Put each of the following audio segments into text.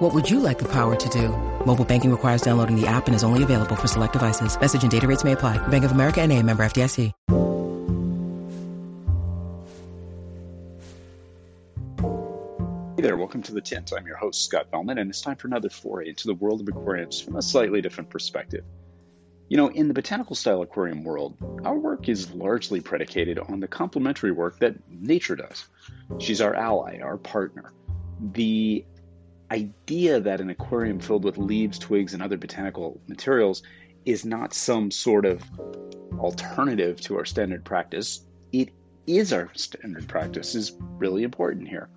What would you like the power to do? Mobile banking requires downloading the app and is only available for select devices. Message and data rates may apply. Bank of America and a member FDIC. Hey there, welcome to The Tint. I'm your host, Scott Fellman, and it's time for another foray into the world of aquariums from a slightly different perspective. You know, in the botanical style aquarium world, our work is largely predicated on the complementary work that nature does. She's our ally, our partner. The idea that an aquarium filled with leaves, twigs, and other botanical materials is not some sort of alternative to our standard practice, it is our standard practice, is really important here.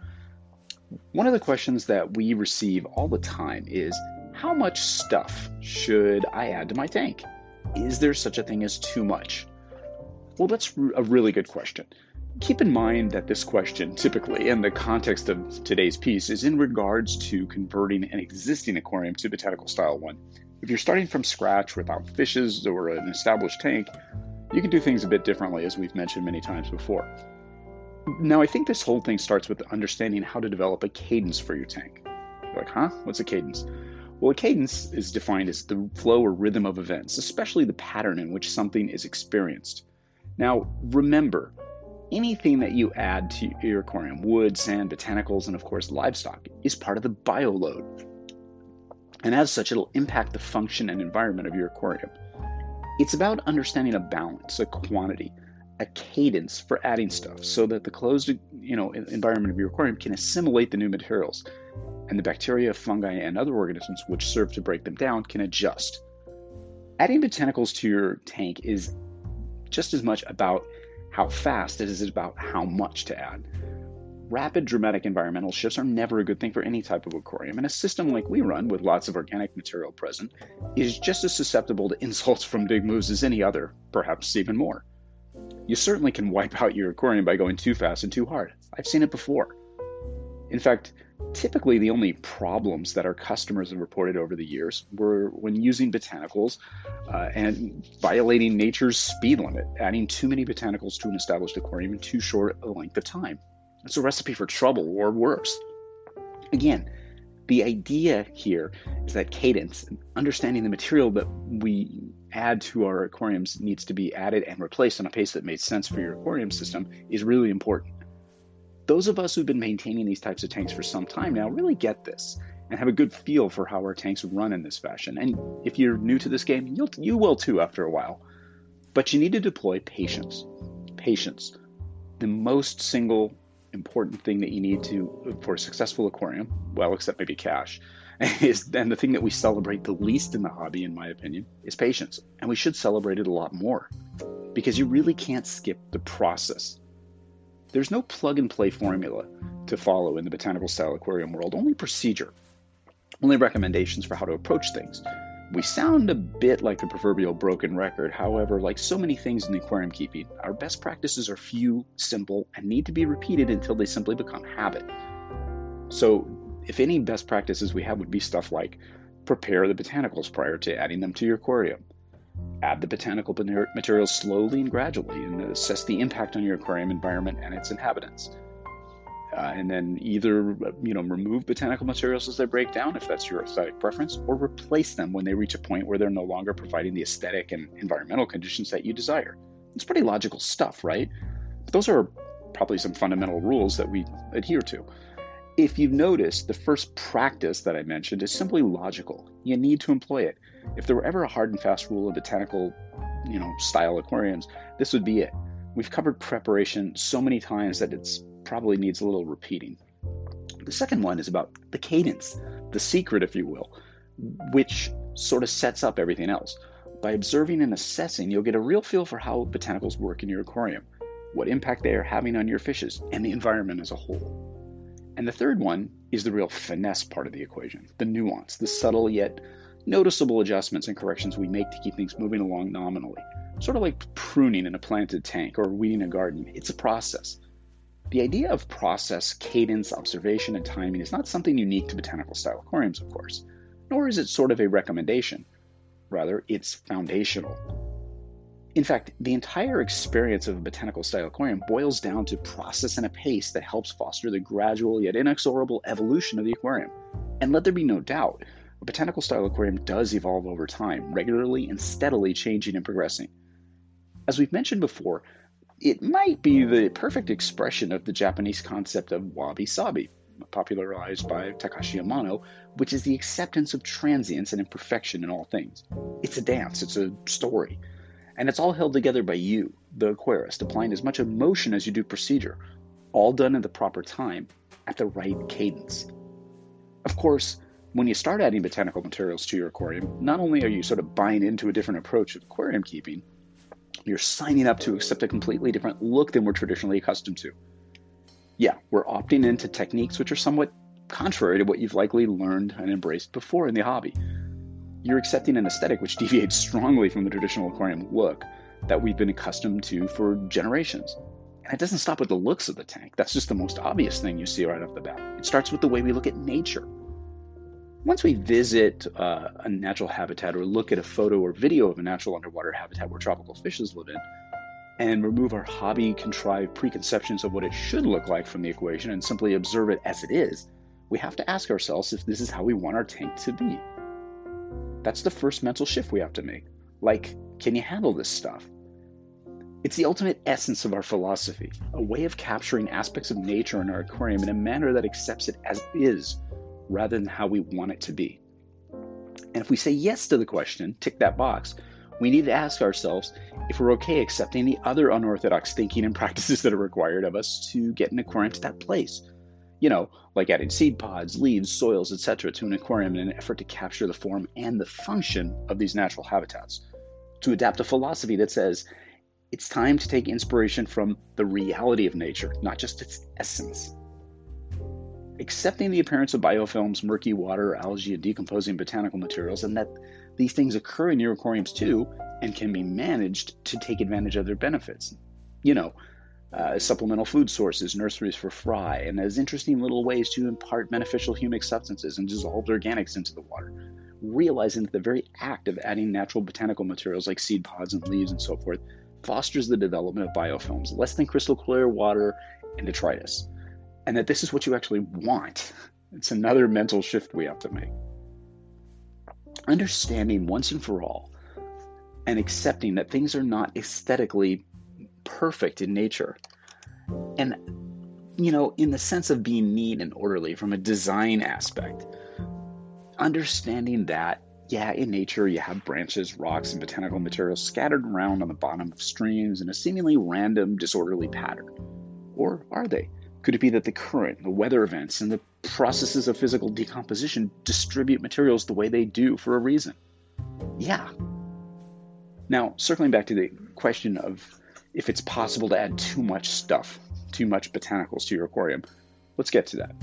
One of the questions that we receive all the time is how much stuff should I add to my tank? Is there such a thing as too much? Well, that's a really good question. Keep in mind that this question, typically, in the context of today's piece, is in regards to converting an existing aquarium to botanical style one. If you're starting from scratch without fishes or an established tank, you can do things a bit differently, as we've mentioned many times before. Now, I think this whole thing starts with understanding how to develop a cadence for your tank. You're like, huh? What's a cadence? Well, a cadence is defined as the flow or rhythm of events, especially the pattern in which something is experienced. Now, remember, anything that you add to your aquarium, wood, sand, botanicals, and of course livestock, is part of the bioload. And as such, it'll impact the function and environment of your aquarium. It's about understanding a balance, a quantity, a cadence for adding stuff so that the closed you know, environment of your aquarium can assimilate the new materials and the bacteria, fungi, and other organisms which serve to break them down can adjust. Adding botanicals to your tank is just as much about how fast as it is about how much to add. Rapid, dramatic environmental shifts are never a good thing for any type of aquarium, and a system like we run, with lots of organic material present, is just as susceptible to insults from big moves as any other, perhaps even more. You certainly can wipe out your aquarium by going too fast and too hard. I've seen it before. In fact, typically the only problems that our customers have reported over the years were when using botanicals uh, and violating nature's speed limit, adding too many botanicals to an established aquarium in too short a length of time. It's a recipe for trouble or worse. Again, the idea here is that cadence, understanding the material that we add to our aquariums needs to be added and replaced on a pace that makes sense for your aquarium system, is really important. Those of us who've been maintaining these types of tanks for some time now really get this and have a good feel for how our tanks run in this fashion. And if you're new to this game, you'll, you will too after a while. But you need to deploy patience. Patience. The most single important thing that you need to for a successful aquarium, well, except maybe cash, is and the thing that we celebrate the least in the hobby, in my opinion, is patience. And we should celebrate it a lot more because you really can't skip the process. There's no plug and play formula to follow in the botanical style aquarium world, only procedure, only recommendations for how to approach things. We sound a bit like the proverbial broken record. However, like so many things in the aquarium keeping, our best practices are few, simple, and need to be repeated until they simply become habit. So, if any best practices we have would be stuff like prepare the botanicals prior to adding them to your aquarium, add the botanical materials slowly and gradually, and assess the impact on your aquarium environment and its inhabitants. Uh, and then either you know remove botanical materials as they break down if that's your aesthetic preference or replace them when they reach a point where they're no longer providing the aesthetic and environmental conditions that you desire. It's pretty logical stuff right? But those are probably some fundamental rules that we adhere to if you've noticed the first practice that i mentioned is simply logical you need to employ it if there were ever a hard and fast rule of botanical you know style aquariums this would be it we've covered preparation so many times that it's probably needs a little repeating. The second one is about the cadence, the secret, if you will, which sort of sets up everything else. By observing and assessing, you'll get a real feel for how botanicals work in your aquarium, what impact they are having on your fishes and the environment as a whole. And the third one is the real finesse part of the equation, the nuance, the subtle yet noticeable adjustments and corrections we make to keep things moving along nominally. sort of like pruning in a planted tank or weeding a garden. It's a process. The idea of process, cadence, observation, and timing is not something unique to botanical style aquariums, of course, nor is it sort of a recommendation. Rather, it's foundational. In fact, the entire experience of a botanical style aquarium boils down to process and a pace that helps foster the gradual yet inexorable evolution of the aquarium. And let there be no doubt, a botanical style aquarium does evolve over time, regularly and steadily changing and progressing. As we've mentioned before, it might be the perfect expression of the Japanese concept of wabi sabi, popularized by Takashi Amano, which is the acceptance of transience and imperfection in all things. It's a dance, it's a story, and it's all held together by you, the aquarist, applying as much emotion as you do procedure, all done at the proper time, at the right cadence. Of course, when you start adding botanical materials to your aquarium, not only are you sort of buying into a different approach of aquarium keeping, you're signing up to accept a completely different look than we're traditionally accustomed to. Yeah, we're opting into techniques which are somewhat contrary to what you've likely learned and embraced before in the hobby. You're accepting an aesthetic which deviates strongly from the traditional aquarium look that we've been accustomed to for generations. And it doesn't stop with the looks of the tank. That's just the most obvious thing you see right off the bat. It starts with the way we look at nature. Once we visit uh, a natural habitat or look at a photo or video of a natural underwater habitat where tropical fishes live in, and remove our hobby contrived preconceptions of what it should look like from the equation and simply observe it as it is, we have to ask ourselves if this is how we want our tank to be. That's the first mental shift we have to make. Like, can you handle this stuff? It's the ultimate essence of our philosophy, a way of capturing aspects of nature in our aquarium in a manner that accepts it as is rather than how we want it to be. And if we say yes to the question, tick that box, we need to ask ourselves if we're okay accepting the other unorthodox thinking and practices that are required of us to get an aquarium to that place. You know, like adding seed pods, leaves, soils, etc., to an aquarium in an effort to capture the form and the function of these natural habitats. To adapt a philosophy that says it's time to take inspiration from the reality of nature, not just its essence accepting the appearance of biofilms, murky water, algae, and decomposing botanical materials, and that these things occur in your aquariums too and can be managed to take advantage of their benefits. You know, uh, supplemental food sources, nurseries for fry, and as interesting little ways to impart beneficial humic substances and dissolved organics into the water. Realizing that the very act of adding natural botanical materials like seed pods and leaves and so forth fosters the development of biofilms, less than crystal clear water, and detritus and that this is what you actually want. It's another mental shift we have to make. Understanding once and for all and accepting that things are not aesthetically perfect in nature. And, you know, in the sense of being neat and orderly from a design aspect, understanding that, yeah, in nature you have branches, rocks, and botanical materials scattered around on the bottom of streams in a seemingly random, disorderly pattern. Or are they? Could it be that the current, the weather events, and the processes of physical decomposition distribute materials the way they do for a reason? Yeah. Now, circling back to the question of if it's possible to add too much stuff, too much botanicals to your aquarium, let's get to that.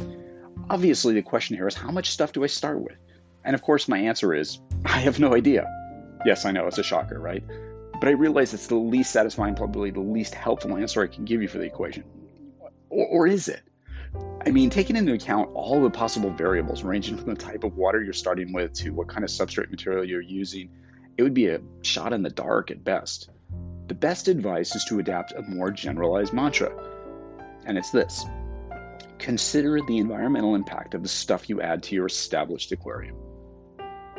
Obviously, the question here is how much stuff do I start with? And of course, my answer is I have no idea. Yes, I know it's a shocker, right? But I realize it's the least satisfying, probably the least helpful answer I can give you for the equation. Or, or is it? I mean, taking into account all the possible variables, ranging from the type of water you're starting with to what kind of substrate material you're using, it would be a shot in the dark at best. The best advice is to adapt a more generalized mantra, and it's this consider the environmental impact of the stuff you add to your established aquarium.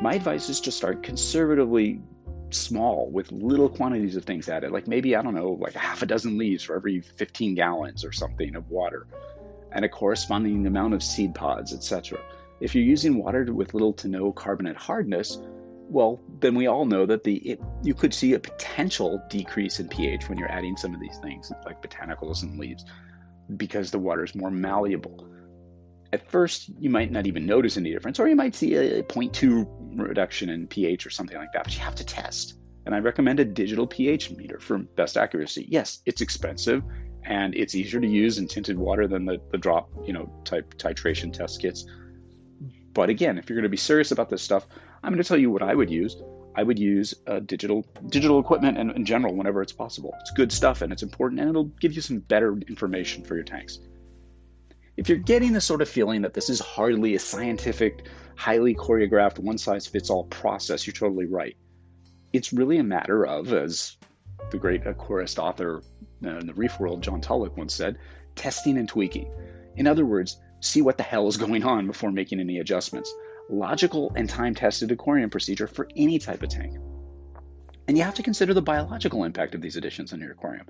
My advice is to start conservatively small with little quantities of things added, like maybe, I don't know, like a half a dozen leaves for every 15 gallons or something of water, and a corresponding amount of seed pods, etc. If you're using water with little to no carbonate hardness, well, then we all know that the it, you could see a potential decrease in pH when you're adding some of these things, like botanicals and leaves, because the water is more malleable. At first, you might not even notice any difference, or you might see a 0.2 reduction in pH or something like that, but you have to test. And I recommend a digital pH meter for best accuracy. Yes, it's expensive and it's easier to use in tinted water than the, the drop, you know, type titration test kits. But again, if you're going to be serious about this stuff, I'm going to tell you what I would use. I would use uh, digital digital equipment in, in general whenever it's possible. It's good stuff and it's important, and it'll give you some better information for your tanks. If you're getting the sort of feeling that this is hardly a scientific, highly choreographed, one size fits all process, you're totally right. It's really a matter of, as the great aquarist author uh, in the reef world, John Tullock, once said, testing and tweaking. In other words, see what the hell is going on before making any adjustments. Logical and time tested aquarium procedure for any type of tank. And you have to consider the biological impact of these additions in your aquarium.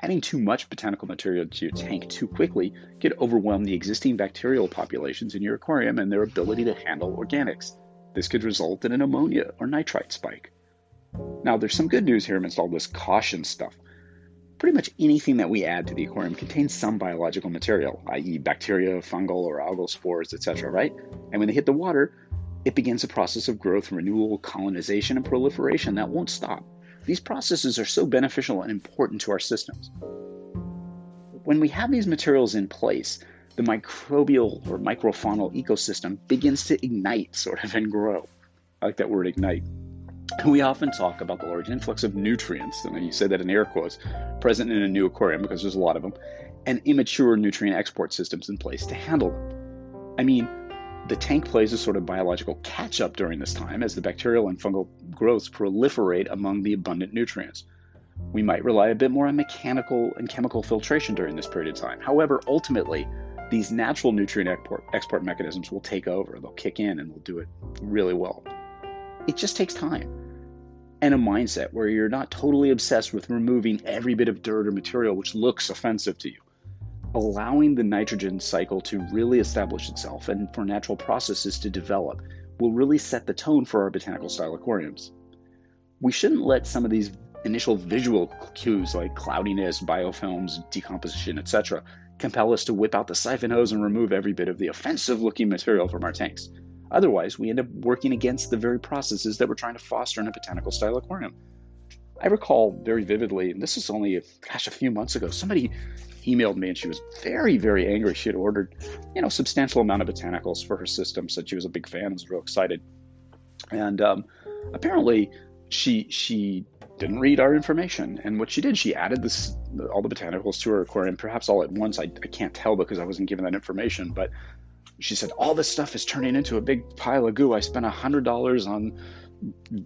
Adding too much botanical material to your tank too quickly could overwhelm the existing bacterial populations in your aquarium and their ability to handle organics. This could result in an ammonia or nitrite spike. Now, there's some good news here amidst all this caution stuff. Pretty much anything that we add to the aquarium contains some biological material, i.e., bacteria, fungal, or algal spores, etc., right? And when they hit the water, it begins a process of growth, renewal, colonization, and proliferation that won't stop. These processes are so beneficial and important to our systems. When we have these materials in place, the microbial or microfaunal ecosystem begins to ignite, sort of, and grow. I like that word ignite. We often talk about the large influx of nutrients, and you say that in air quotes, present in a new aquarium because there's a lot of them, and immature nutrient export systems in place to handle them. I mean, the tank plays a sort of biological catch up during this time as the bacterial and fungal growths proliferate among the abundant nutrients. We might rely a bit more on mechanical and chemical filtration during this period of time. However, ultimately, these natural nutrient export, export mechanisms will take over. They'll kick in and they'll do it really well. It just takes time and a mindset where you're not totally obsessed with removing every bit of dirt or material which looks offensive to you allowing the nitrogen cycle to really establish itself and for natural processes to develop will really set the tone for our botanical style aquariums. We shouldn't let some of these initial visual cues like cloudiness, biofilms, decomposition, etc., compel us to whip out the siphon hose and remove every bit of the offensive looking material from our tanks. Otherwise, we end up working against the very processes that we're trying to foster in a botanical style aquarium. I recall very vividly, and this was only, gosh, a few months ago, somebody emailed me and she was very, very angry. She had ordered, you know, substantial amount of botanicals for her system, said she was a big fan, was real excited. And um, apparently she she didn't read our information. And what she did, she added this all the botanicals to her aquarium, perhaps all at once. I, I can't tell because I wasn't given that information, but she said all this stuff is turning into a big pile of goo. I spent a hundred dollars on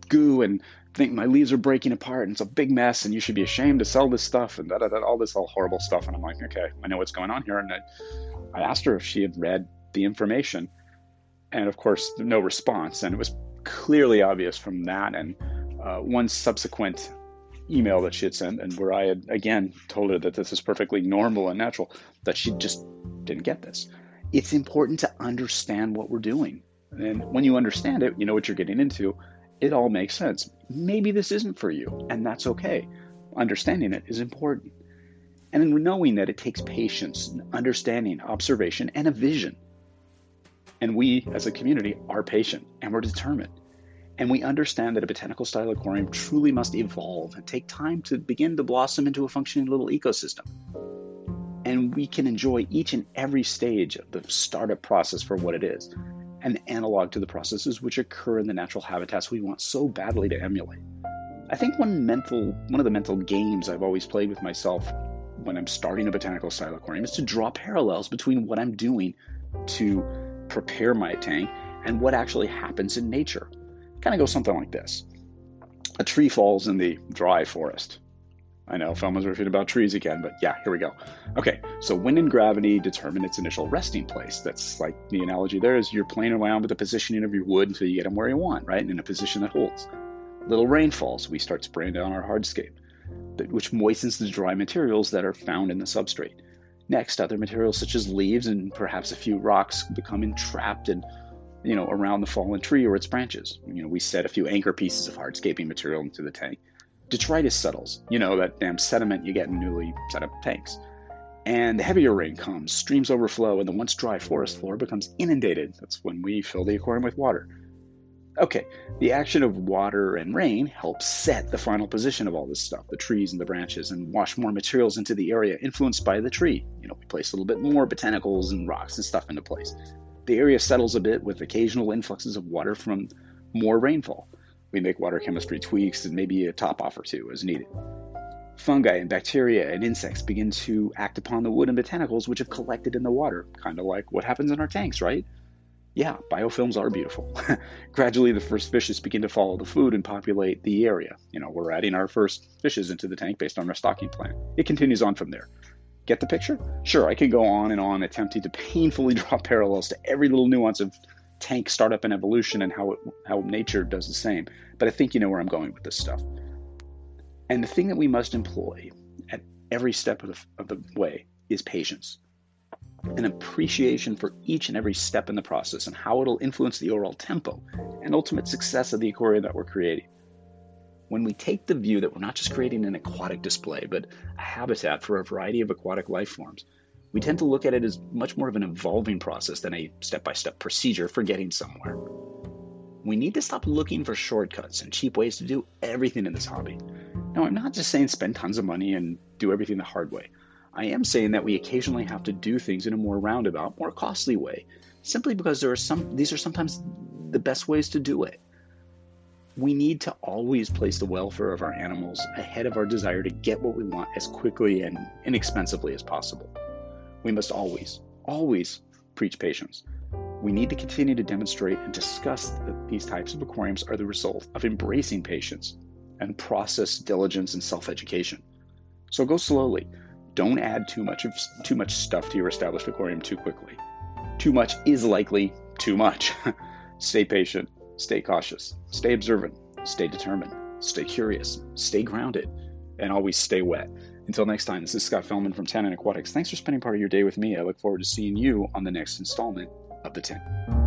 goo and think my leaves are breaking apart and it's a big mess and you should be ashamed to sell this stuff and da, da, all this all horrible stuff. And I'm like, okay, I know what's going on here. And I, I asked her if she had read the information. And of course, no response. And it was clearly obvious from that and uh, one subsequent email that she had sent, and where I had again told her that this is perfectly normal and natural, that she just didn't get this. It's important to understand what we're doing. And when you understand it, you know what you're getting into it all makes sense. Maybe this isn't for you, and that's okay. Understanding it is important. And knowing that it takes patience, understanding, observation, and a vision. And we, as a community, are patient and we're determined. And we understand that a botanical style aquarium truly must evolve and take time to begin to blossom into a functioning little ecosystem. And we can enjoy each and every stage of the startup process for what it is and analog to the processes which occur in the natural habitats we want so badly to emulate. I think one mental one of the mental games I've always played with myself when I'm starting a botanical style aquarium is to draw parallels between what I'm doing to prepare my tank and what actually happens in nature. Kind of goes something like this. A tree falls in the dry forest. I know Fellman's riffing about trees again, but yeah, here we go. Okay, so wind and gravity determine its initial resting place. That's like the analogy there is you're playing around with the positioning of your wood until you get them where you want, right? And In a position that holds. Little rain falls, we start spraying down our hardscape, which moistens the dry materials that are found in the substrate. Next, other materials such as leaves and perhaps a few rocks become entrapped and you know around the fallen tree or its branches. You know, we set a few anchor pieces of hardscaping material into the tank detritus settles, you know, that damn sediment you get in newly set up tanks. And the heavier rain comes, streams overflow, and the once dry forest floor becomes inundated. That's when we fill the aquarium with water. Okay, the action of water and rain helps set the final position of all this stuff, the trees and the branches, and wash more materials into the area influenced by the tree. You know, we place a little bit more botanicals and rocks and stuff into place. The area settles a bit with occasional influxes of water from more rainfall We make water chemistry tweaks and maybe a top off or two as needed. Fungi and bacteria and insects begin to act upon the wood and botanicals which have collected in the water, kind of like what happens in our tanks, right? Yeah, biofilms are beautiful. Gradually, the first fishes begin to follow the food and populate the area. You know, we're adding our first fishes into the tank based on our stocking plan. It continues on from there. Get the picture? Sure, I could go on and on attempting to painfully draw parallels to every little nuance of tank startup and evolution and how it, how nature does the same. But I think you know where I'm going with this stuff. And the thing that we must employ at every step of the, of the way is patience an appreciation for each and every step in the process and how it'll influence the overall tempo and ultimate success of the aquarium that we're creating. When we take the view that we're not just creating an aquatic display, but a habitat for a variety of aquatic life forms, we tend to look at it as much more of an evolving process than a step by step procedure for getting somewhere. We need to stop looking for shortcuts and cheap ways to do everything in this hobby. Now, I'm not just saying spend tons of money and do everything the hard way. I am saying that we occasionally have to do things in a more roundabout, more costly way, simply because there are some these are sometimes the best ways to do it. We need to always place the welfare of our animals ahead of our desire to get what we want as quickly and inexpensively as possible. We must always, always preach patience. We need to continue to demonstrate and discuss that these types of aquariums are the result of embracing patience and process diligence and self-education. So go slowly don't add too much of too much stuff to your established aquarium too quickly. Too much is likely too much. stay patient, stay cautious, stay observant, stay determined, stay curious, stay grounded, and always stay wet. Until next time, this is Scott Fellman from Tannin Aquatics. Thanks for spending part of your day with me. I look forward to seeing you on the next installment of The Tint.